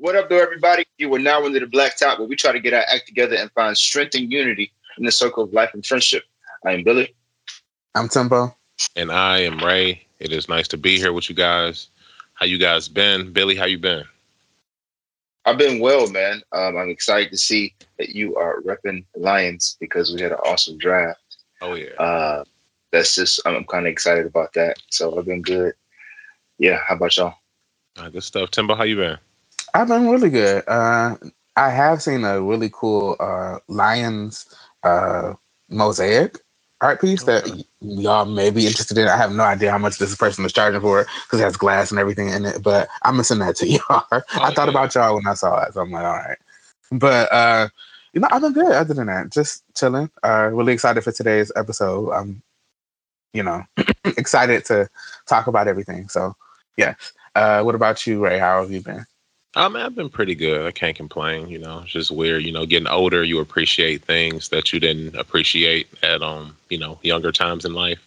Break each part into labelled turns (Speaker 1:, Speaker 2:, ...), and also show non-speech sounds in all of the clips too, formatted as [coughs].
Speaker 1: What up, though, everybody? You are now under the black top where we try to get our act together and find strength and unity in the circle of life and friendship. I am Billy.
Speaker 2: I'm Timbo.
Speaker 3: And I am Ray. It is nice to be here with you guys. How you guys been? Billy, how you been?
Speaker 1: I've been well, man. Um, I'm excited to see that you are repping Lions because we had an awesome draft.
Speaker 3: Oh yeah.
Speaker 1: Uh, that's just I'm kind of excited about that. So I've been good. Yeah. How about y'all?
Speaker 3: Uh, good stuff. Timbo, how you been?
Speaker 2: I've been really good. Uh, I have seen a really cool uh, Lions uh, mosaic art piece that y'all may be interested in. I have no idea how much this person is charging for it because it has glass and everything in it. But I'm gonna send that to [laughs] y'all. I thought about y'all when I saw it, so I'm like, all right. But uh, you know, I've been good. Other than that, just chilling. Uh, really excited for today's episode. I'm, you know, [clears throat] excited to talk about everything. So, yes. Uh, what about you, Ray? How have you been?
Speaker 3: Um, I've been pretty good. I can't complain. You know, it's just weird. You know, getting older, you appreciate things that you didn't appreciate at um, you know, younger times in life.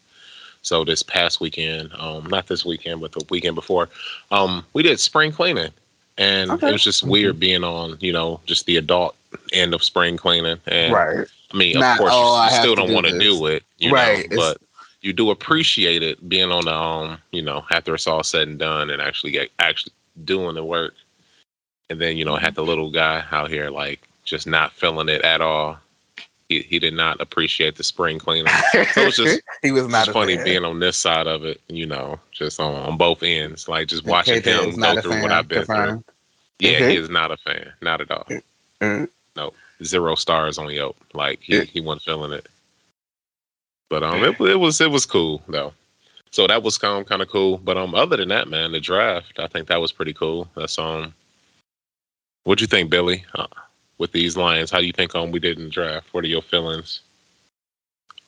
Speaker 3: So this past weekend, um, not this weekend, but the weekend before, um, we did spring cleaning, and okay. it was just weird mm-hmm. being on, you know, just the adult end of spring cleaning. And
Speaker 2: right.
Speaker 3: I mean, not, of course, oh, you, you still don't want to do it, right? Know, but you do appreciate it being on the um, you know, after it's all said and done, and actually get actually doing the work and then you know had the little guy out here like just not feeling it at all. He he did not appreciate the spring cleaning. So it was just [laughs]
Speaker 2: he was not
Speaker 3: funny fan. being on this side of it. You know, just on, on both ends, like just watching him go through what I've been through. Yeah, mm-hmm. he is not a fan, not at all. Mm-hmm. No, zero stars on Yelp. Like he he wasn't feeling it. But um, it, it was it was cool though. So that was kind of kind of cool. But um, other than that, man, the draft, I think that was pretty cool. That's um, what do you think, Billy? Uh, with these Lions, how do you think um we did in the draft? What are your feelings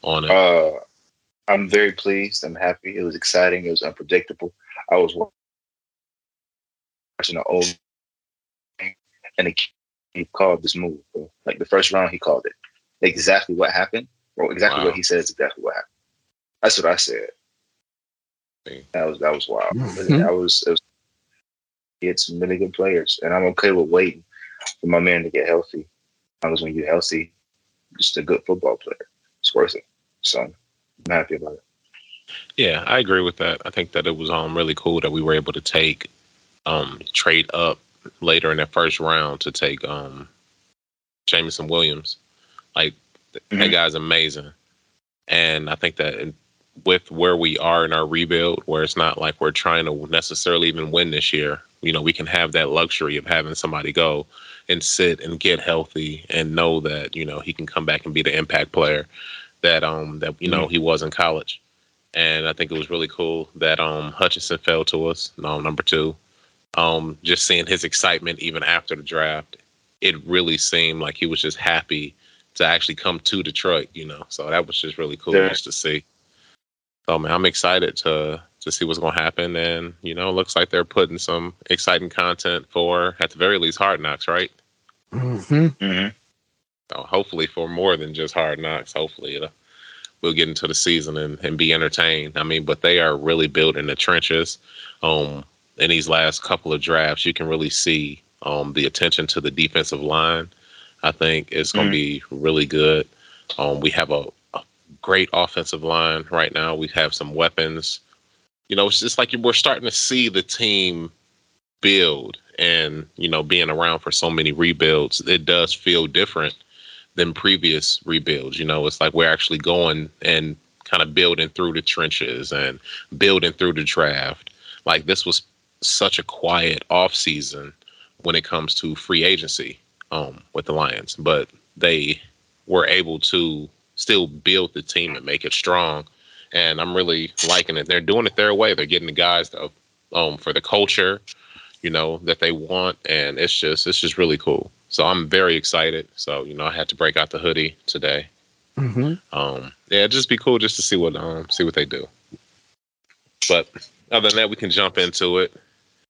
Speaker 3: on it?
Speaker 1: Uh, I'm very pleased. I'm happy. It was exciting. It was unpredictable. I was watching the old and he called this move. Like the first round, he called it exactly what happened, or exactly wow. what he said is exactly what happened. That's what I said. That was that was wild. Mm-hmm. That was, it was had some really good players, and I'm okay with waiting for my man to get healthy. As when you're healthy, just a good football player. It's worth it. So I'm happy about it.
Speaker 3: Yeah, I agree with that. I think that it was um really cool that we were able to take um trade up later in that first round to take um Jameson Williams. Like mm-hmm. that guy's amazing. And I think that with where we are in our rebuild, where it's not like we're trying to necessarily even win this year, you know, we can have that luxury of having somebody go and sit and get healthy and know that, you know, he can come back and be the impact player that um that you know mm-hmm. he was in college. And I think it was really cool that um Hutchinson fell to us, no, number two. Um, just seeing his excitement even after the draft, it really seemed like he was just happy to actually come to Detroit, you know. So that was just really cool yeah. just to see. So man, I'm excited to to see what's going to happen. And, you know, looks like they're putting some exciting content for, at the very least, Hard Knocks, right?
Speaker 2: Mm-hmm.
Speaker 1: Mm-hmm.
Speaker 3: So hopefully for more than just Hard Knocks. Hopefully it'll, we'll get into the season and, and be entertained. I mean, but they are really building the trenches. Um, in these last couple of drafts, you can really see um, the attention to the defensive line. I think it's going to mm-hmm. be really good. Um, we have a, a, great offensive line right now. We have some weapons you know, it's just like we're starting to see the team build and, you know, being around for so many rebuilds, it does feel different than previous rebuilds. You know, it's like we're actually going and kind of building through the trenches and building through the draft. Like this was such a quiet off season when it comes to free agency um, with the Lions, but they were able to still build the team and make it strong and I'm really liking it. They're doing it their way. They're getting the guys to, um for the culture, you know, that they want, and it's just it's just really cool. So I'm very excited. So you know, I had to break out the hoodie today.
Speaker 2: Mm-hmm.
Speaker 3: Um, yeah, just be cool just to see what um see what they do. But other than that, we can jump into it.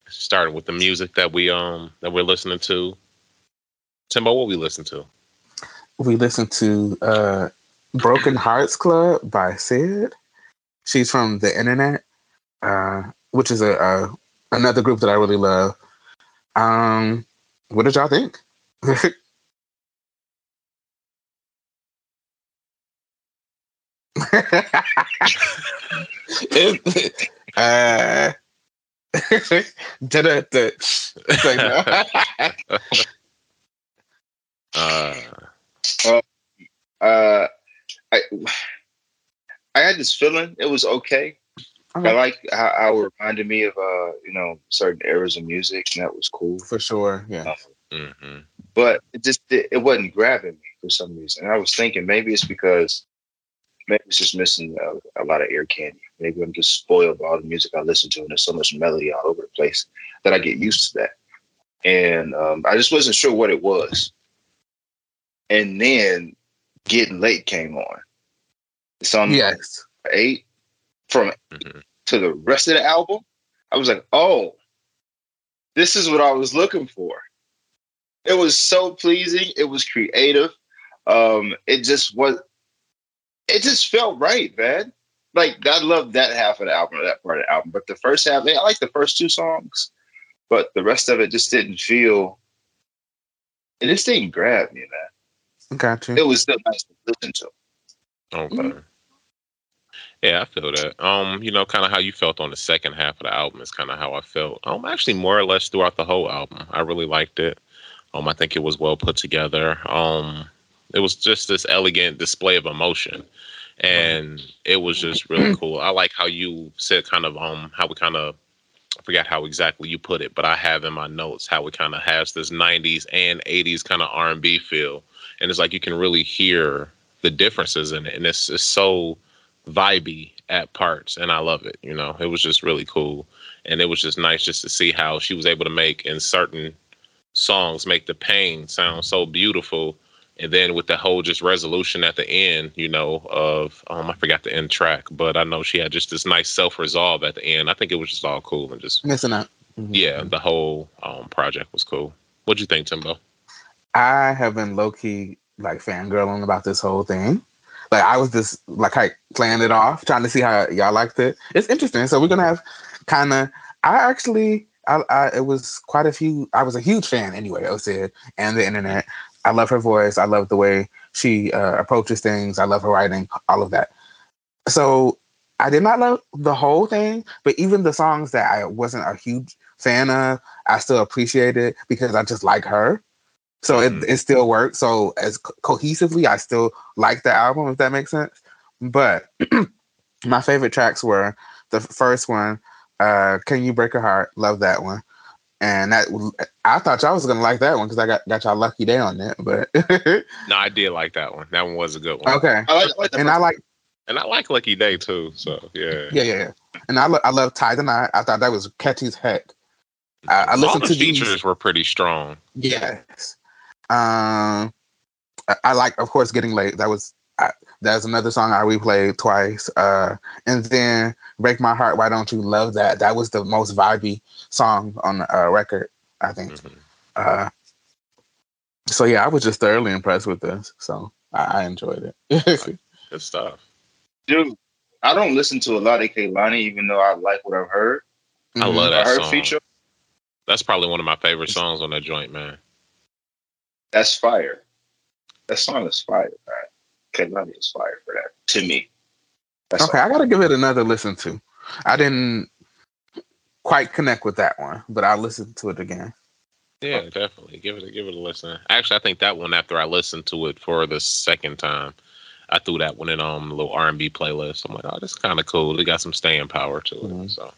Speaker 3: Starting with the music that we um that we're listening to. Timbo, what we listen to?
Speaker 2: We listen to uh Broken Hearts Club by Syd. She's from the internet, uh, which is a, a, another group that I really love. Um, What did y'all think? [laughs] it, [laughs] uh, [laughs]
Speaker 1: uh, uh, uh, I, I had this feeling it was okay. Okay. I like how, how, it reminded me of uh, you know, certain eras of music, and that was cool
Speaker 2: for sure. Yeah. Um,
Speaker 1: mm-hmm. But it just it, it, wasn't grabbing me for some reason. And I was thinking maybe it's because maybe it's just missing a, a, lot of ear candy. Maybe I'm just spoiled by all the music I listen to, and there's so much melody all over the place that I get used to that. And um, I just wasn't sure what it was. And then Getting Late came on. It's on
Speaker 2: yes.
Speaker 1: eight from mm-hmm. to the rest of the album. I was like, oh, this is what I was looking for. It was so pleasing. It was creative. Um, it just was. It just felt right, man. Like I love that half of the album, that part of the album. But the first half, I like the first two songs, but the rest of it just didn't feel. It just didn't grab me, man.
Speaker 2: Got you.
Speaker 1: It was still nice to listen to.
Speaker 3: Okay. Mm-hmm. Yeah, I feel that. Um, you know, kind of how you felt on the second half of the album is kind of how I felt. Um, actually, more or less throughout the whole album, I really liked it. Um, I think it was well put together. Um, it was just this elegant display of emotion, and it was just really cool. I like how you said kind of um how we kind of I forgot how exactly you put it, but I have in my notes how it kind of has this '90s and '80s kind of R&B feel, and it's like you can really hear the differences in it, and it's it's so vibey at parts, and I love it. You know, it was just really cool, and it was just nice just to see how she was able to make in certain songs make the pain sound so beautiful, and then with the whole just resolution at the end, you know, of um, I forgot the end track, but I know she had just this nice self resolve at the end. I think it was just all cool and just
Speaker 2: missing out.
Speaker 3: Mm-hmm. Yeah, the whole um, project was cool. What'd you think, Timbo?
Speaker 2: I have been low key like fangirling about this whole thing. Like I was just like I playing it off, trying to see how y'all liked it. It's interesting. So we're gonna have kind of. I actually, I, I, it was quite a few. I was a huge fan anyway. I said, and the internet. I love her voice. I love the way she uh, approaches things. I love her writing. All of that. So I did not love the whole thing, but even the songs that I wasn't a huge fan of, I still appreciate it because I just like her. So it, mm. it still works. So as co- cohesively, I still like the album, if that makes sense. But [clears throat] my favorite tracks were the first one, uh, "Can You Break a Heart?" Love that one. And that I thought y'all was gonna like that one because I got got y'all Lucky Daye on that. But [laughs]
Speaker 3: no, I did like that one. That one was a good one.
Speaker 2: Okay, I like, I and I like
Speaker 3: and I like Lucky Daye too. So
Speaker 2: yeah, yeah, yeah. And I lo- I love Tie the Knot. I thought that was catchy as heck. I, I listened
Speaker 3: All the
Speaker 2: to
Speaker 3: features these. were pretty strong.
Speaker 2: Yes, um, I, I, like, of course, getting late. That was I, that's another song I replayed twice. Uh, and then "Break My Heart," Why Don't You Love That? That was the most vibey song on the uh, record, I think. Mm-hmm. Uh, so yeah, I was just thoroughly impressed with this. So I, I enjoyed
Speaker 3: it. [laughs] Good stuff,
Speaker 1: dude. I don't listen to a lot of Kehlani, even though I like what I've heard.
Speaker 3: I love that I song. Feature. That's probably one of my favorite songs on that joint, man.
Speaker 1: That's fire. That song is fire, man. Kehlani is fire for that to me.
Speaker 2: That's okay, I gotta give it another listen to. I didn't quite connect with that one, but I listened to it again.
Speaker 3: Yeah, definitely. Give it a give it a listen. Actually, I think that one after I listened to it for the second time, I threw that one in on um, a little R and B playlist. I'm like, oh, this is kind of cool. It got some staying power to it. Mm-hmm. So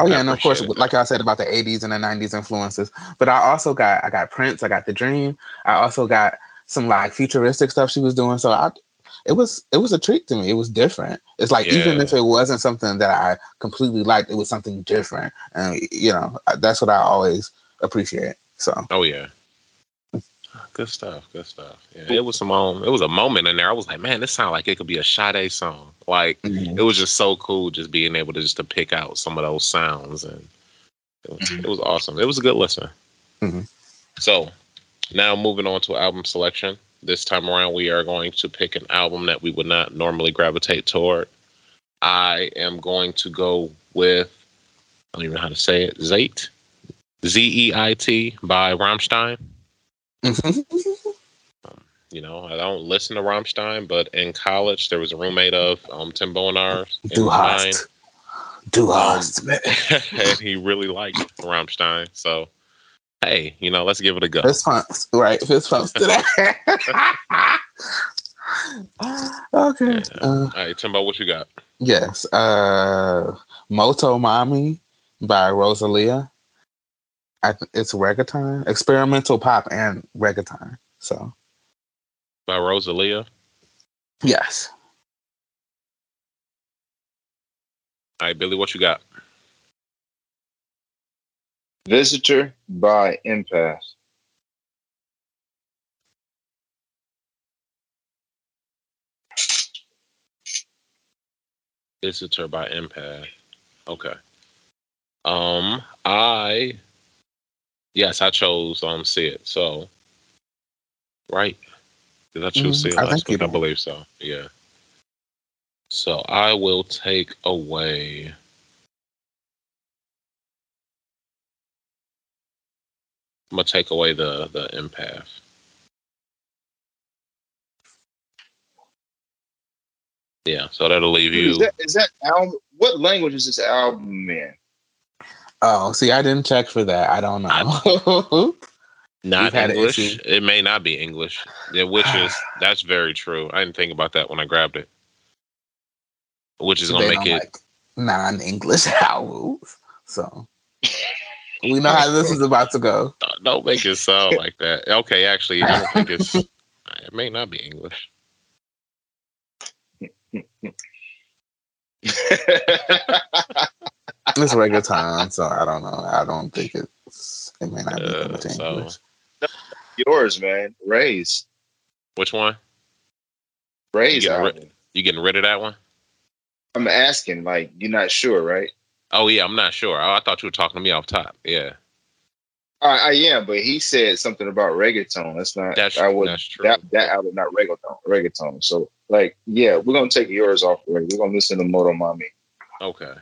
Speaker 2: Oh yeah, and of course, it. like I said about the '80s and the '90s influences. But I also got I got Prince, I got The Dream, I also got some like futuristic stuff she was doing. So I, it was it was a treat to me. It was different. It's like yeah. even if it wasn't something that I completely liked, it was something different, and you know that's what I always appreciate. So.
Speaker 3: Oh yeah. Good stuff. Good stuff. Yeah, it was some um, it was a moment in there. I was like, man, this sounds like it could be a Sade song. Like mm-hmm. it was just so cool, just being able to just to pick out some of those sounds, and it was, mm-hmm. it was awesome. It was a good listen. Mm-hmm. So now moving on to album selection. This time around, we are going to pick an album that we would not normally gravitate toward. I am going to go with I don't even know how to say it. Zeit, Z E I T by Rammstein. Um, you know, I don't listen to Rammstein, but in college there was a roommate of um, Tim Bonar.
Speaker 2: Du hast. Du hast,
Speaker 3: man. [laughs] and he really liked Rammstein. So, hey, you know, let's give it a go.
Speaker 2: Fist pumps, right? Fist pumps to that. okay.
Speaker 3: Yeah. Uh, All right, Timbo, what you got?
Speaker 2: Yes. Uh Moto Mami by Rosalia. I th- it's reggaeton, experimental pop and reggaeton. So
Speaker 3: by Rosalia.
Speaker 2: Yes.
Speaker 3: All right, Billy, what you got?
Speaker 1: Visitor by Empath.
Speaker 3: Visitor by Empath. Okay. Um, I yes, I chose um Zeit. So right. Did I choose mm, Zeit last I week? I believe so. Yeah. So I will take away I'm gonna take away the the empath. Yeah, so that'll leave you.
Speaker 1: Is that, is that album? What language is this album in?
Speaker 2: Oh, see, I didn't check for that. I don't know. [laughs]
Speaker 3: Not English. It may not be English. Yeah, which is [sighs] that's very true. I didn't think about that when I grabbed it. Which is gonna make it like
Speaker 2: non-English [laughs] albums. So we know how this is [laughs] about to go.
Speaker 3: Uh, don't make it sound like that. Okay, actually, I don't think it's. It may not be English.
Speaker 2: It's reggaeton, so I don't know. I don't think it's. It may not be so.
Speaker 1: Yours, man. Raise.
Speaker 3: Which one?
Speaker 1: Raise.
Speaker 3: You getting, rid, you getting rid of that one?
Speaker 1: I'm asking. Like, you're not sure, right?
Speaker 3: Oh yeah, I'm not sure. Oh, I thought you were talking to me off top. Yeah.
Speaker 1: I, I am, but he said something about reggaeton. That's not.
Speaker 3: That's,
Speaker 1: I would,
Speaker 3: that's true.
Speaker 1: That that album not reggaeton. Reggaeton. So like, yeah, we're gonna take yours off. We're gonna listen to Moto Mami.
Speaker 3: Okay.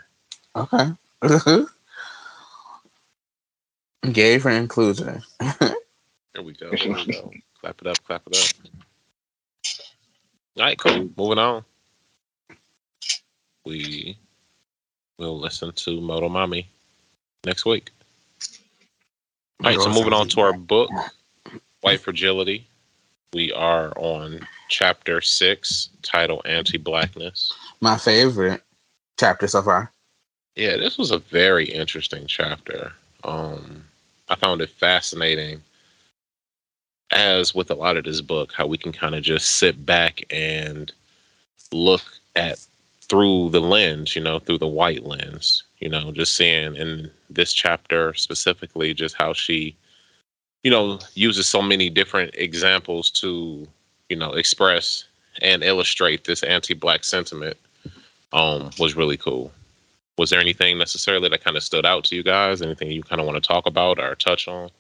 Speaker 2: Okay. [laughs] Gay for inclusion. [laughs]
Speaker 3: there we go. There we go. [laughs] clap it up. Clap it up. All right, cool. Moving on. We will listen to Moto Mami next week. All right, so moving on to our book, White Fragility. We are on chapter six, title Anti Blackness.
Speaker 2: My favorite chapter so far.
Speaker 3: Yeah, this was a very interesting chapter. Um, I found it fascinating, as with a lot of this book, how we can kind of just sit back and look at through the lens, you know, through the white lens, you know, just seeing in this chapter specifically just how she, you know, uses so many different examples to, you know, express and illustrate this anti-black sentiment um was really cool. Was there anything necessarily that kind of stood out to you guys? Anything you kind of want to talk about or touch on?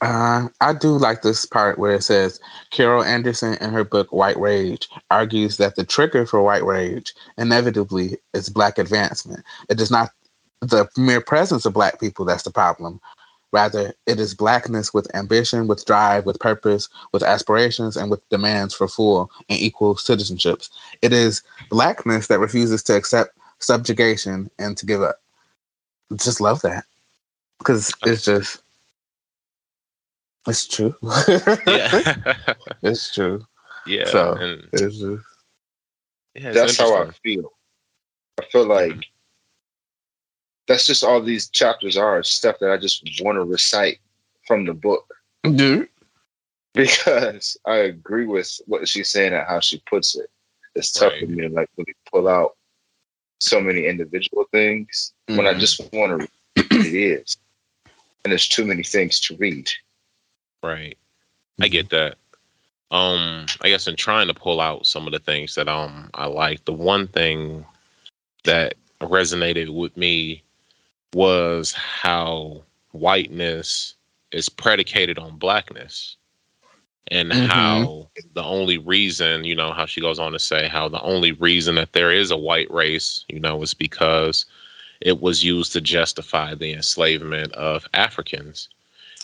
Speaker 2: Uh, I do like this part where it says Carol Anderson in her book White Rage argues that the trigger for white rage inevitably is black advancement. It is not the mere presence of black people that's the problem. Rather, it is blackness with ambition, with drive, with purpose, with aspirations, and with demands for full and equal citizenships. It is blackness that refuses to accept subjugation and to give up. Just love that because it's just it's true. [laughs] yeah, it's true.
Speaker 3: Yeah,
Speaker 2: so it's just,
Speaker 1: yeah, that's how I feel. I feel like that's just all these chapters are stuff that I just want to recite from the book.
Speaker 2: Dude.
Speaker 1: Because I agree with what she's saying and how she puts it. It's tough right. for me to like really pull out so many individual things mm-hmm. when I mm-hmm. just want to read it is. And there's too many things to read.
Speaker 3: Right. I get that. Um, I guess in trying to pull out some of the things that um I like, the one thing that resonated with me was how whiteness is predicated on blackness and mm-hmm. how the only reason, you know, how she goes on to say how the only reason that there is a white race, you know, is because it was used to justify the enslavement of Africans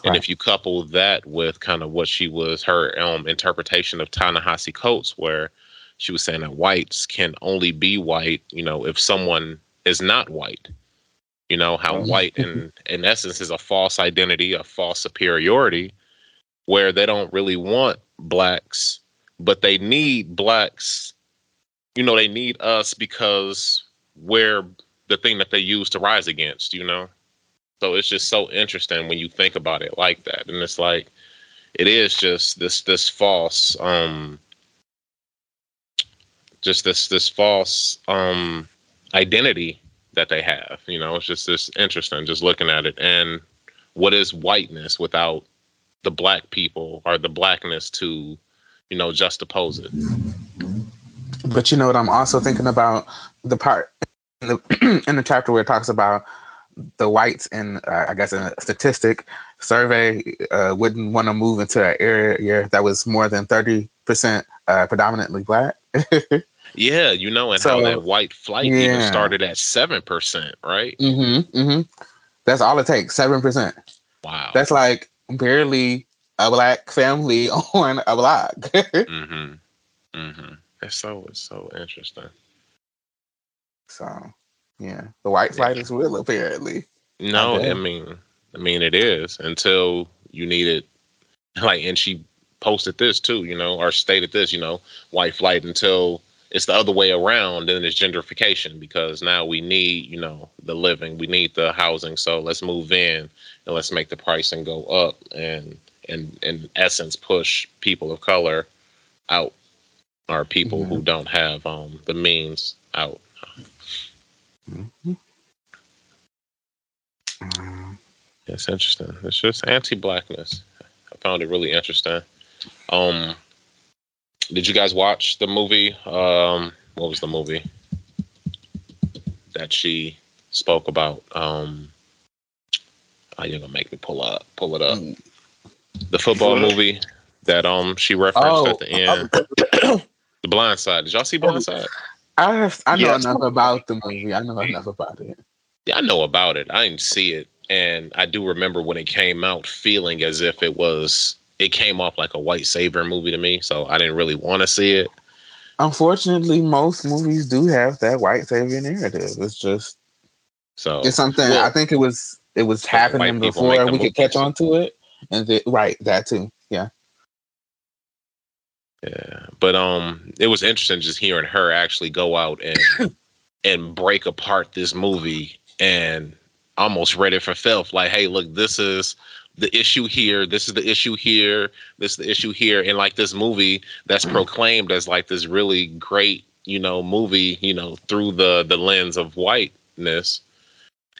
Speaker 3: And if you couple that with kind of what she was her um, interpretation of Ta-Nehisi Coates, where she was saying that whites can only be white, you know, if someone is not white. You know how
Speaker 2: Mhm.
Speaker 3: white, in in essence, is a false identity, a false superiority, where they don't really want blacks, but they need blacks. You know, they need us because we're the thing that they use to rise against. You know, so it's just so interesting when you think about it like that, and it's like it is just this this false, um, just this this false um identity that they have. You know, it's just this interesting just looking at it and what is whiteness without the black people or the blackness to, you know, just oppose it.
Speaker 2: But you know what? I'm also thinking about the part in the, [clears throat] in the chapter where it talks about the whites in, uh, I guess, in a statistic survey uh, wouldn't want to move into an area that was more than 30% uh, predominantly black. [laughs]
Speaker 3: Yeah, you know, and
Speaker 2: So,
Speaker 3: how that white flight even started at seven percent, right?
Speaker 2: mm-hmm, mm-hmm. That's all it takes, 7%.
Speaker 3: Wow.
Speaker 2: That's like barely a black family [laughs] on a block.
Speaker 3: mm-hmm. Mm-hmm. It's so it's so interesting.
Speaker 2: so, yeah, the white flight is real, apparently.
Speaker 3: No,
Speaker 2: bet.
Speaker 3: I mean, I mean, it is until you need it. [laughs] Like, and she posted this too, you know, or stated this, you know, white flight until it's the other way around, then it's gentrification because now we need, you know, the living, we need the housing, so let's move in and let's make the pricing go up and and in essence push people of color out or people who don't have um the means out.
Speaker 2: Mhm. Um,
Speaker 3: It's interesting. It's just anti-blackness. I found it really interesting. Um, did you guys watch the movie? Um, what was the movie that she spoke about? Um, oh, you're gonna make me pull up, pull it up. The football movie that um she referenced
Speaker 2: Oh,
Speaker 3: at the end. [coughs] the Blind Side. Did y'all see Blind Side?
Speaker 2: I have, I know
Speaker 1: Yes.
Speaker 2: enough about the movie. I know enough about it.
Speaker 3: Yeah, I know about it. I didn't see it, and I do remember when it came out, feeling as if it was. It came off like a white savior movie to me, so I didn't really want to see it.
Speaker 2: Unfortunately, most movies do have that white savior narrative. It's just
Speaker 3: So
Speaker 2: it's something
Speaker 3: Well,
Speaker 2: I think it was it was happening before we could catch on to it. And the, right, that too. Yeah.
Speaker 3: Yeah, but um, it was interesting just hearing her actually go out and [coughs] and break apart this movie and almost read it for filth. Like, hey, look, this is the issue here. This is the issue here. This is the issue here. And like this movie that's proclaimed as like this really great, you know, movie, you know, through the the lens of whiteness.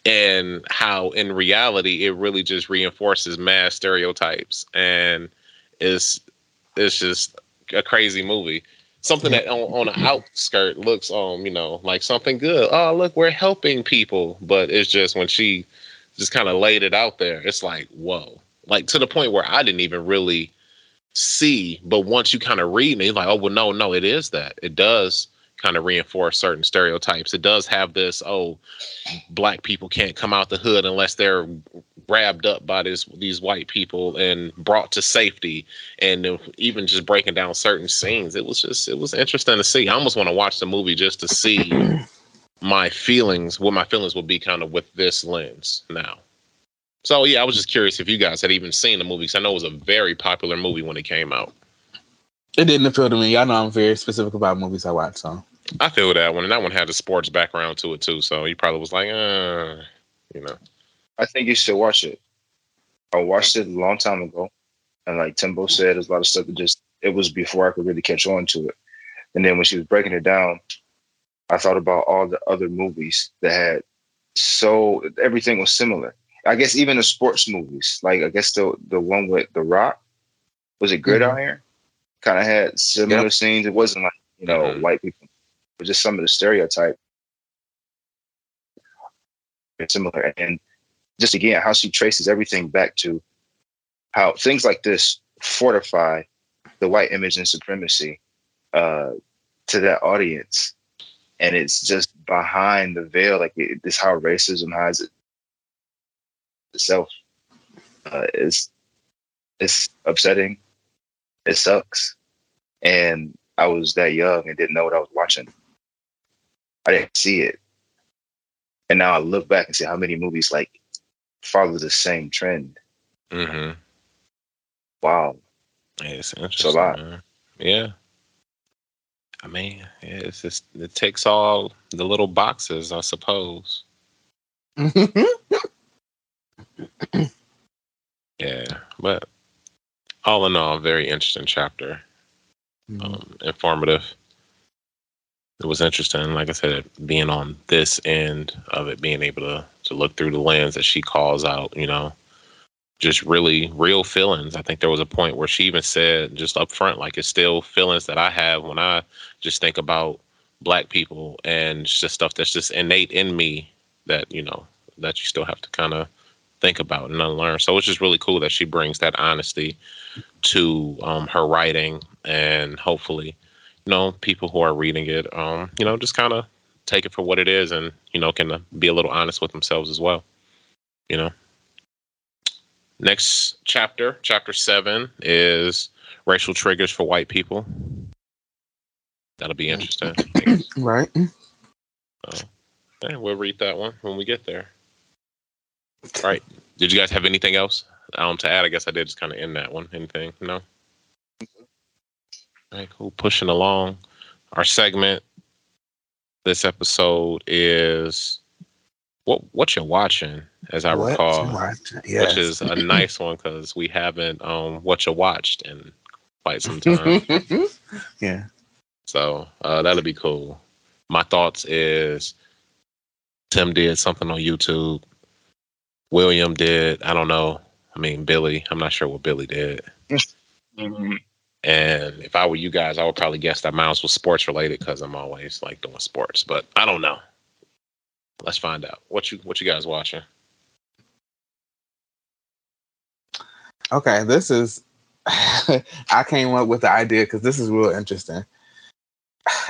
Speaker 3: And how in reality it really just reinforces mass stereotypes and is it's just a crazy movie. Something that on, on the outskirt looks um, you know, like something good. Oh, look, we're helping people. But it's just when she just kind of laid it out there, it's like, whoa. Like to the point where I didn't even really see, but once you kind of read me like, oh well, no, no, it is that. It does kind of reinforce certain stereotypes. It does have this, oh, black people can't come out the hood unless they're grabbed up by this these white people and brought to safety. And even just breaking down certain scenes it was just it was interesting to see. I almost want to watch the movie just to see [clears throat] my feelings what my feelings would be kind of with this lens now. So yeah i was just curious if you guys had even seen the movie because i know it was a very popular movie when it came out.
Speaker 2: It didn't appeal to me. Y'all know I'm very specific about movies I watch, so
Speaker 3: i feel that one and that one had a sports background to it too so he probably was like uh you know
Speaker 1: I think you should watch it. I watched it a long time ago, and like Timbo said, there's a lot of stuff that just it was before I could really catch on to it. And then when she was breaking it down, I thought about all the other movies that had so everything was similar. I guess even the sports movies, like I guess the the one with The Rock, was it Gridiron? Kind of had similar
Speaker 2: Yep.
Speaker 1: scenes. It wasn't like you know
Speaker 3: Mhm.
Speaker 1: white people, but just some of the stereotype similar. And just again, how she traces everything back to how things like this fortify the white image and supremacy uh, to that audience. And it's just behind the veil, like it, this how racism has it itself. Uh, it's it's upsetting. It sucks. And I was that young and didn't know what I was watching. I didn't see it. And now I look back and see how many movies like follow the same trend.
Speaker 3: Mm-hmm.
Speaker 1: Wow.
Speaker 3: Yeah, it's
Speaker 1: It's a
Speaker 3: interesting.
Speaker 1: lot.
Speaker 3: man. Yeah. I mean, yeah, it's just it takes all the little boxes, I suppose. [laughs] Yeah, but all in all, very interesting chapter. Um, informative. It was interesting, like I said, being on this end of it, being able to to look through the lens that she calls out, you know, just really real feelings. I think there was a point where she even said just up front, like it's still feelings that I have when I just think about black people and just stuff that's just innate in me that, you know, that you still have to kind of think about and unlearn. So it's just really cool that she brings that honesty to um, her writing and hopefully, you know, people who are reading it, um, you know, just kind of take it for what it is and, you know, can uh, be a little honest with themselves as well, you know. Next chapter, chapter seven, is racial triggers for white people. That'll be interesting. [coughs]
Speaker 2: right.
Speaker 3: Yeah, we'll read that one when we get there. all right Did you guys have anything else um, to add? I guess I did just kind of end that one. Anything? No? All right, cool. Pushing along. Our segment this episode is what what you're watching, as I
Speaker 2: What
Speaker 3: recall,
Speaker 2: watching? Yes.
Speaker 3: which is a nice one because we haven't um what you watched in quite some time. [laughs]
Speaker 2: yeah.
Speaker 3: So uh, that'll be cool. My thoughts is Tim did something on YouTube. William did. I don't know. I mean Billy. I'm not sure what Billy did. [laughs]
Speaker 1: Mhm.
Speaker 3: If I were you guys, I would probably guess that Miles was sports related because I'm always like doing sports. But I don't know. Let's find out. What you what you guys watching?
Speaker 2: Okay, this is. [laughs] I came up with the idea because this is real interesting.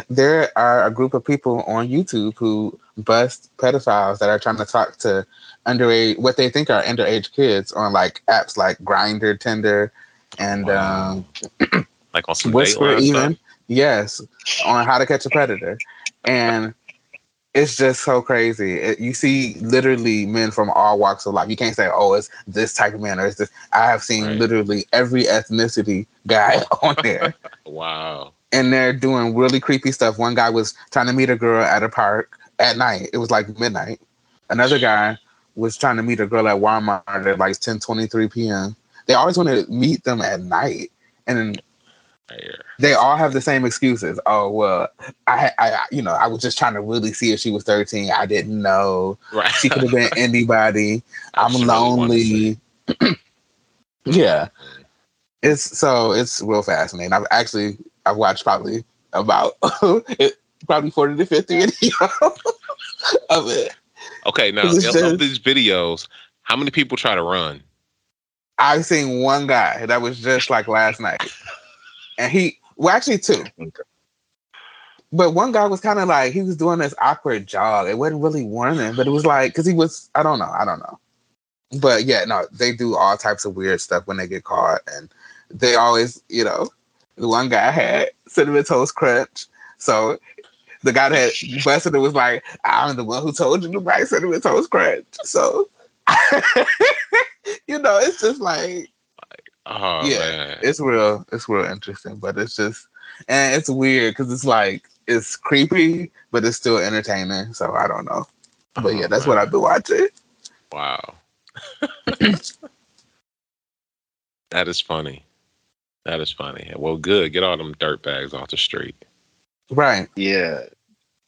Speaker 2: There are a group of people on YouTube who bust pedophiles that are trying to talk to underage, what they think are underage kids on like apps like Grindr, Tinder, and
Speaker 3: Wow.
Speaker 2: um, [clears throat]
Speaker 3: Like on some
Speaker 2: Whisper even.
Speaker 3: stuff?
Speaker 2: Yes, on how to catch a predator. And it's just so crazy. It, you see literally men from all walks of life. You can't say, oh, it's this type of man or it's this. I have seen
Speaker 3: Right.
Speaker 2: literally every ethnicity guy [laughs] on there. [laughs]
Speaker 3: Wow.
Speaker 2: and they're doing really creepy stuff. One guy was trying to meet a girl at a park at night. It was like midnight. Another guy was trying to meet a girl at Walmart at like 10 23 p.m. They always want to meet them at night. And then
Speaker 3: Right here.
Speaker 2: They all have the same excuses. Oh well, I, I, you know, I was just trying to really see if she was thirteen. I didn't know
Speaker 3: Right.
Speaker 2: she could have been [laughs] anybody. I'm lonely. [clears throat] yeah, it's so it's real fascinating. I've actually I've watched probably about [laughs] it, probably forty to fifty videos [laughs] of it.
Speaker 3: Okay, now of
Speaker 2: just-
Speaker 3: these videos, how many people try to run?
Speaker 2: I've seen one guy that was just like last night, and he well actually two.
Speaker 1: Okay.
Speaker 2: But one guy was kind of like he was doing this awkward jog. It wasn't really warning, but it was like because he was I don't know I don't know. But yeah, no, they do all types of weird stuff when they get caught, and they always you know the one guy had cinnamon toast crunch, so the guy that busted it was like I'm the one who told you to buy cinnamon toast crunch, so. [laughs] you know, it's just like
Speaker 3: Oh
Speaker 2: Yeah,
Speaker 3: man.
Speaker 2: it's real it's real interesting but it's just and it's weird because it's like it's creepy but it's still entertaining so i don't know but
Speaker 3: Oh,
Speaker 2: yeah that's what i've been watching
Speaker 3: Wow. [clears throat] that is funny. That is funny. Well, good. Get all them dirt bags off the street.
Speaker 2: right
Speaker 1: Yeah.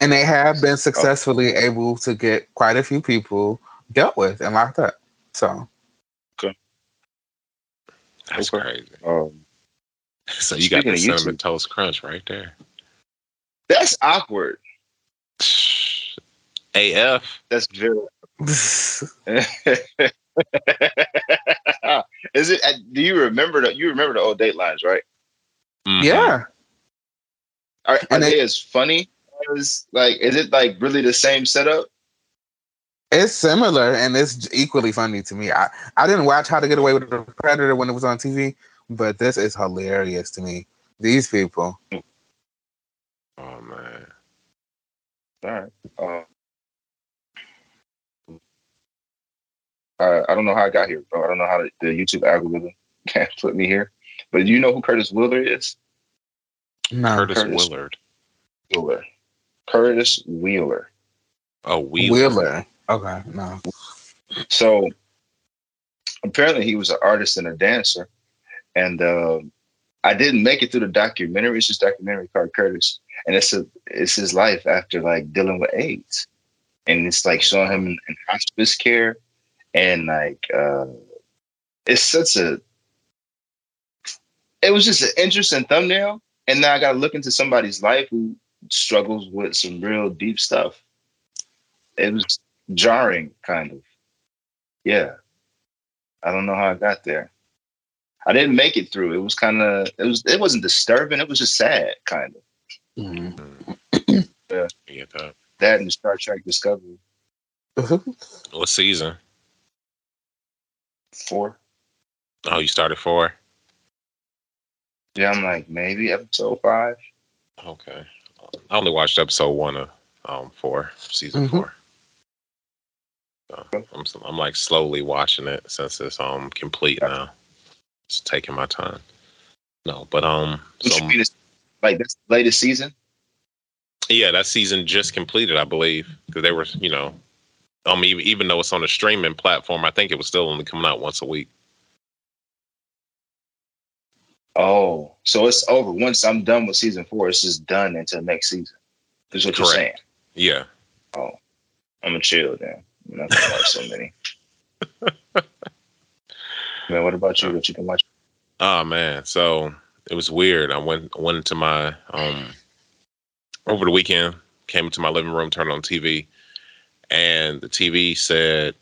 Speaker 2: and they have been oh. successfully able to get quite a few people dealt with and locked up so
Speaker 3: That's
Speaker 1: Okay.
Speaker 3: crazy.
Speaker 1: Um,
Speaker 3: So you got
Speaker 1: Speaking
Speaker 3: the cinnamon
Speaker 1: YouTube-
Speaker 3: toast crunch right there.
Speaker 1: that's awkward. [sighs]
Speaker 3: AF.
Speaker 1: That's very. [laughs] Is it? uh, Do you remember the? You remember the old Datelines, right?
Speaker 3: Mhm.
Speaker 2: yeah
Speaker 1: Are, are
Speaker 2: And
Speaker 1: they
Speaker 2: they-
Speaker 1: as funny as like? Is it like really the same setup?
Speaker 2: It's similar and it's equally funny to me. I, I didn't watch How to Get Away with the Predator when it was on TV, but this is hilarious to me. These people.
Speaker 3: Oh man.
Speaker 1: All right. Uh, I, I don't know how I got here, bro. I don't know how the, the YouTube algorithm [laughs] can't put me here. But do you know who Curtis Wheeler is?
Speaker 2: No.
Speaker 3: Curtis,
Speaker 1: Curtis.
Speaker 3: Willard.
Speaker 1: Wheeler. Curtis Wheeler.
Speaker 3: Oh, Wheeler.
Speaker 2: Wheeler. Okay, no.
Speaker 1: So apparently he was an artist and a dancer. And uh, I didn't make it through the documentary. It's just documentary called Curtis. And it's a it's his life after like dealing with AIDS. And it's like showing him in, in hospice care and like uh it's such a it was just an interesting thumbnail. And now I gotta look into somebody's life who struggles with some real deep stuff. It was jarring, kind of. Yeah. I don't know how I got there. I didn't make it through. It was kind of it was it wasn't disturbing. It was just sad, kind of.
Speaker 2: Mhm.
Speaker 3: Yeah, that.
Speaker 1: That and Star Trek Discovery
Speaker 3: What season?
Speaker 1: four.
Speaker 3: Oh, you started four.
Speaker 1: Yeah, I'm like maybe episode five.
Speaker 3: Okay. I only watched episode one of um four, season
Speaker 2: Mhm.
Speaker 3: four. So I'm I'm like slowly watching it since it's um complete now. Just taking my time. No, but um, so
Speaker 1: should be this, like this latest season.
Speaker 3: yeah, that season just completed, I believe, because they were, you know, um, even even though it's on a streaming platform, I think it was still only coming out once a week.
Speaker 1: Oh, so it's over. Once I'm done with season four, it's just done until next season. Is what you're saying.
Speaker 3: Yeah.
Speaker 1: Oh, I'm gonna chill then. I'm not gonna watch so many. [laughs] Man, what about you? What you can watch?
Speaker 3: Oh man, so it was weird. I went went into my um over the weekend, came into my living room, turned on TV, and the TV said,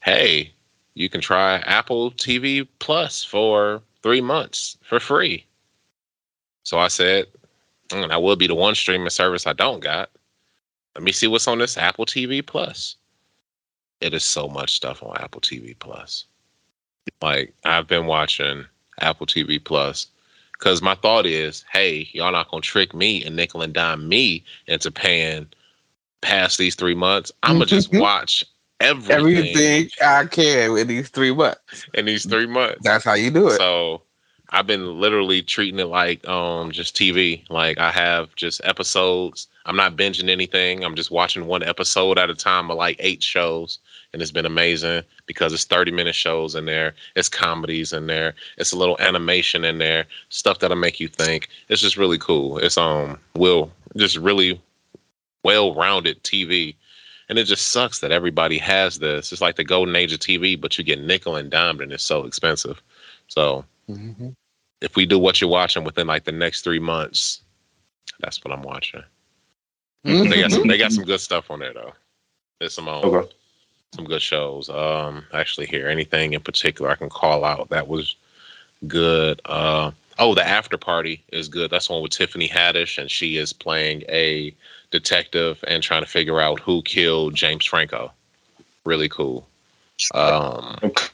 Speaker 3: "Hey, you can try Apple TV Plus for three months for free." So I said, "Mm, "That will be the one streaming service I don't got. Let me see what's on this Apple TV Plus." It is so much stuff on Apple TV Plus. Like I've been watching Apple TV Plus. Because my thought is, hey, y'all not gonna trick me and nickel and dime me into paying past these three months. I'm gonna just [laughs] watch everything,
Speaker 2: Everything I can in these three months.
Speaker 3: in these three months.
Speaker 2: That's how you do it.
Speaker 3: So I've been literally treating it like um just TV. Like I have just episodes. I'm not binging anything. I'm just watching one episode at a time of like eight shows. And it's been amazing because it's 30 minute shows in there. It's comedies in there. It's a little animation in there. Stuff that'll make you think. It's just really cool. It's um will just really well rounded TV. And it just sucks that everybody has this. It's like the golden age of TV, but you get nickel and dimed and it's so expensive. So
Speaker 2: Mhm.
Speaker 3: If we do what you're watching within like the next three months, that's what I'm watching. They got some, they got some good stuff on there though. There's some um,
Speaker 1: Okay.
Speaker 3: some good shows. Um, actually, here anything in particular I can call out that was good. Uh, oh, the After Party is good. That's the one with Tiffany Haddish, and she is playing a detective and trying to figure out who killed James Franco. Really cool. Um,
Speaker 1: Okay.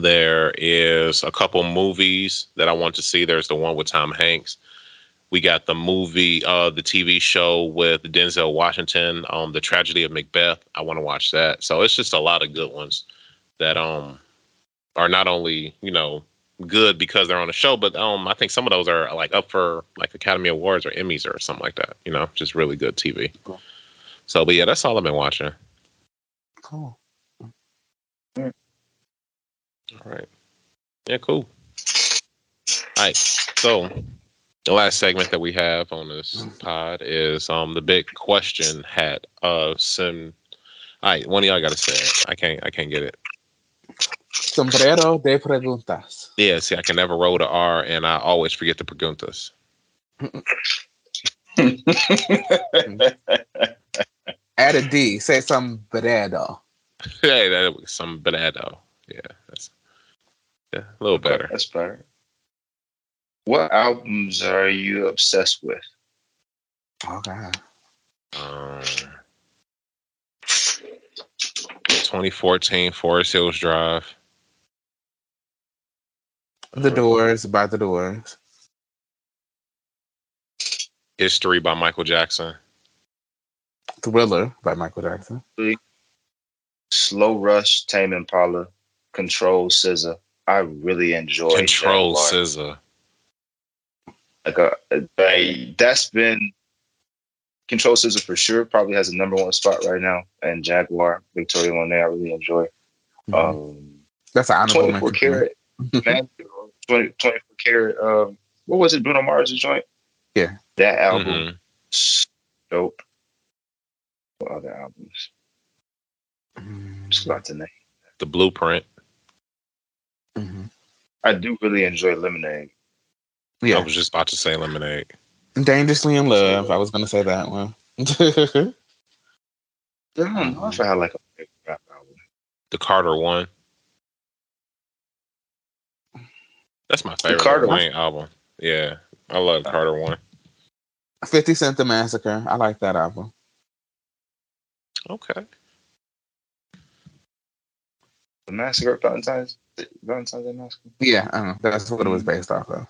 Speaker 3: There is a couple movies that I want to see. There's the one with Tom Hanks. We got the movie, uh, the TV show with Denzel Washington, um, the tragedy of Macbeth. I want to watch that. So it's just a lot of good ones that um are not only you know good because they're on the show, but um I think some of those are like up for like Academy Awards or Emmys or something like that. You know, just really good TV.
Speaker 2: Cool.
Speaker 3: So, but yeah, that's all I've been watching.
Speaker 2: Cool.
Speaker 3: All right. Yeah, cool. All right. So the last segment that we have on this pod is um the big question hat of some all right, one of y'all gotta say it. I can't I can't get it.
Speaker 2: Sombrero de preguntas.
Speaker 3: Yeah, see, I can never roll the R and I always forget the preguntas. [laughs]
Speaker 2: Add a D. Say sombrero. [laughs]
Speaker 3: hey, that was some banado. Yeah, that's yeah, a little better.
Speaker 1: That's better. What albums are you obsessed with?
Speaker 2: Oh God.
Speaker 3: Um, 2014 Forest Hills Drive.
Speaker 2: The Doors by the Doors.
Speaker 3: History by Michael Jackson.
Speaker 2: Thriller by Michael Jackson.
Speaker 1: Slow Rush, Tame Impala, Control SZA. I really enjoy
Speaker 3: Control
Speaker 1: Jaguar.
Speaker 3: SZA.
Speaker 1: Like a, a- that's been Control SZA for sure. Probably has a number one spot right now, and Jaguar, Victoria Monet. I really enjoy.
Speaker 2: Mhm.
Speaker 1: Um,
Speaker 2: That's an honorable
Speaker 1: 24
Speaker 2: mention. for me.
Speaker 1: karat, [laughs] man. 20, 24 karat. Um, what was it? Bruno Mars' joint.
Speaker 2: Yeah.
Speaker 1: that album.
Speaker 3: Mhm.
Speaker 1: s- Dope. What other albums? Just about to name.
Speaker 3: The Blueprint.
Speaker 2: Mhm.
Speaker 1: I do really enjoy Lemonade.
Speaker 2: Yeah, I
Speaker 3: was just about to say Lemonade.
Speaker 2: Dangerously in Love. I was going to say that one. [laughs]
Speaker 1: I don't know if I had like a favorite rap album.
Speaker 3: The Carter one. That's my favorite
Speaker 1: Carter
Speaker 3: Lil Wayne album. Yeah, I love Carter one.
Speaker 2: 50 Cent The Massacre. I like that album.
Speaker 3: Okay.
Speaker 1: The Massacre, Valentine's, Valentine's Day Massacre.
Speaker 2: Yeah, I know. That's what it was based off of.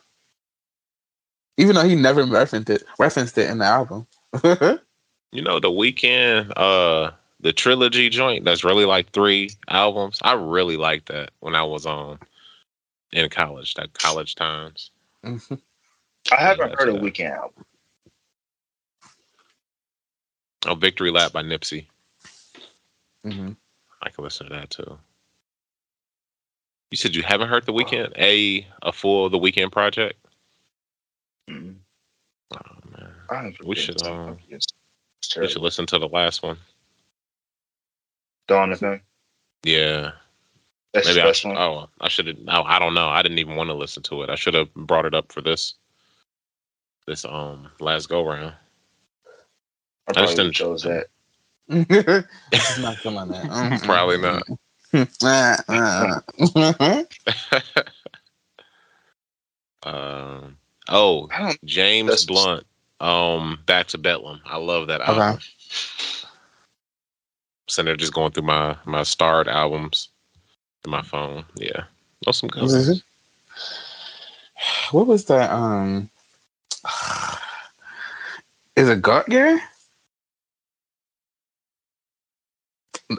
Speaker 2: Even though he never referenced it, referenced it in the album. [laughs]
Speaker 3: You know the Weeknd, uh, the trilogy joint. That's really like three albums. I really liked that when I was on in college. That college times.
Speaker 2: Mhm.
Speaker 1: I haven't
Speaker 3: that's
Speaker 1: heard a
Speaker 3: bad.
Speaker 1: Weeknd album.
Speaker 3: Oh, Victory Lap by Nipsey.
Speaker 2: Mhm.
Speaker 3: I can listen to that too. You said you haven't heard the Weeknd? A a full the Weeknd project?
Speaker 1: Mm.
Speaker 3: Oh man.
Speaker 1: I
Speaker 3: We should,
Speaker 1: the
Speaker 3: um,
Speaker 1: time. It's
Speaker 3: You
Speaker 1: terrible.
Speaker 3: should listen to the last one.
Speaker 1: Dawn FM.
Speaker 3: Yeah.
Speaker 1: That's
Speaker 3: Maybe
Speaker 1: the
Speaker 3: I,
Speaker 1: best one.
Speaker 3: oh, I should have. No, I don't know. I didn't even want to listen to it. I should have brought it up for this, this um last go round.
Speaker 1: I
Speaker 3: I just
Speaker 1: probably
Speaker 3: didn't-
Speaker 1: chose that. [laughs]
Speaker 2: It's not feeling that. Mhm.
Speaker 3: Probably not. [laughs] Um. Oh, James
Speaker 1: That's-
Speaker 3: Blunt. Um, Back to Bedlam. I love that
Speaker 2: Okay.
Speaker 3: album. So they're just going through my my starred albums in my phone. Yeah, those some good ones.
Speaker 2: what was that? Um, [sighs] is it Gotye?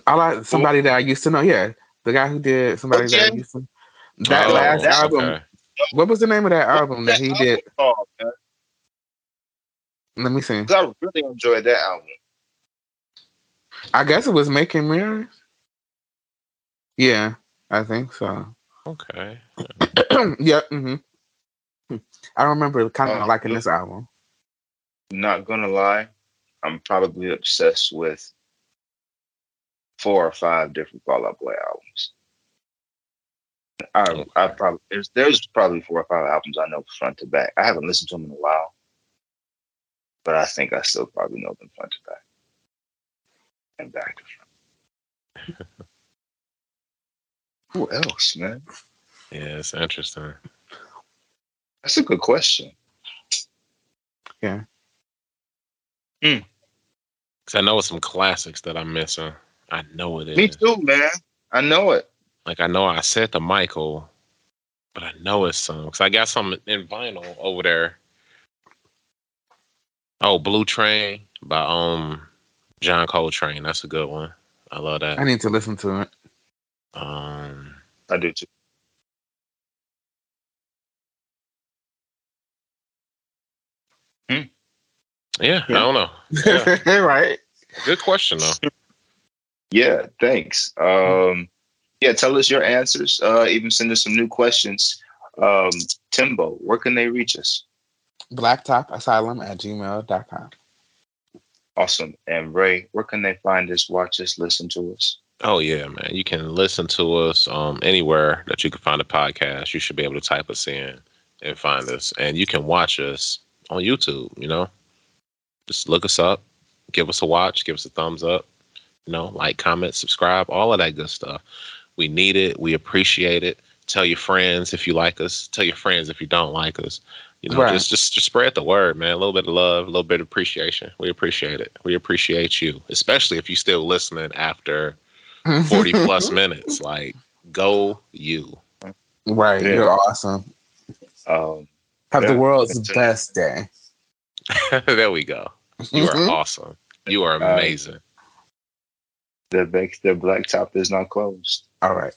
Speaker 2: I like somebody that I used to know. Yeah, the guy who did somebody that I used to. That
Speaker 3: Oh,
Speaker 2: last
Speaker 1: that-
Speaker 2: album.
Speaker 3: okay.
Speaker 2: What was the name of that album that he did?
Speaker 1: Oh.
Speaker 2: Let me see.
Speaker 1: 'Cause I really enjoyed that album.
Speaker 2: I guess it was Making Mirrors. Yeah, I think so.
Speaker 3: Okay. [clears throat]
Speaker 2: yeah. hmm I remember kind of
Speaker 1: Oh,
Speaker 2: liking this album.
Speaker 1: Not gonna lie, I'm probably obsessed with four or five different Fall Out Boy albums. I I probably there's there's probably four or five albums I know front to back. I haven't listened to them in a while, but I think I still probably know them front to back and back to front. [laughs] Who else, man?
Speaker 3: Yeah, it's interesting.
Speaker 1: That's a good question. Yeah. Mm.
Speaker 3: Cause I know some classics that I'm missing. I know it is.
Speaker 1: Me too, man. I know it.
Speaker 3: Like I know I said to Michael, but I know it's some. Cause I got some in vinyl over there. Oh, Blue Train by um John Coltrane. That's a good one. I love that.
Speaker 2: I need to listen to it.
Speaker 3: Um,
Speaker 1: I do too.
Speaker 3: yeah,
Speaker 2: Yeah.
Speaker 3: I don't know. [laughs] Yeah.
Speaker 2: right.
Speaker 3: Good question though. [laughs]
Speaker 1: Yeah, thanks. Um, yeah, tell us your answers. Uh, even send us some new questions. Um, Timbo, where can they reach us?
Speaker 2: Blacktop Asylum at gmail.com.
Speaker 1: Awesome. And Ray, where can they find us, watch us, listen to us?
Speaker 3: Oh yeah, man. You can listen to us um anywhere that you can find a podcast. You should be able to type us in and find us. And you can watch us on YouTube, you know. Just look us up, give us a watch, give us a thumbs up, you know, like, comment, subscribe, all of that good stuff. We need it. We appreciate it. Tell your friends if you like us. Tell your friends if you don't like us. You know,
Speaker 2: right.
Speaker 3: just, just just spread the word, man. A little bit of love, a little bit of appreciation. We appreciate it. We appreciate you, especially if you're still listening after 40 plus [laughs] minutes. Like, go you.
Speaker 2: Right.
Speaker 1: Yeah.
Speaker 2: You're awesome.
Speaker 1: Um,
Speaker 2: Have
Speaker 1: yeah.
Speaker 2: the world's best day. [laughs]
Speaker 3: there we go. You are
Speaker 2: mm-hmm.
Speaker 3: awesome. You are amazing.
Speaker 1: Uh, the back the blacktop is not closed.
Speaker 2: All right.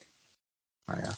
Speaker 2: Oh, yeah.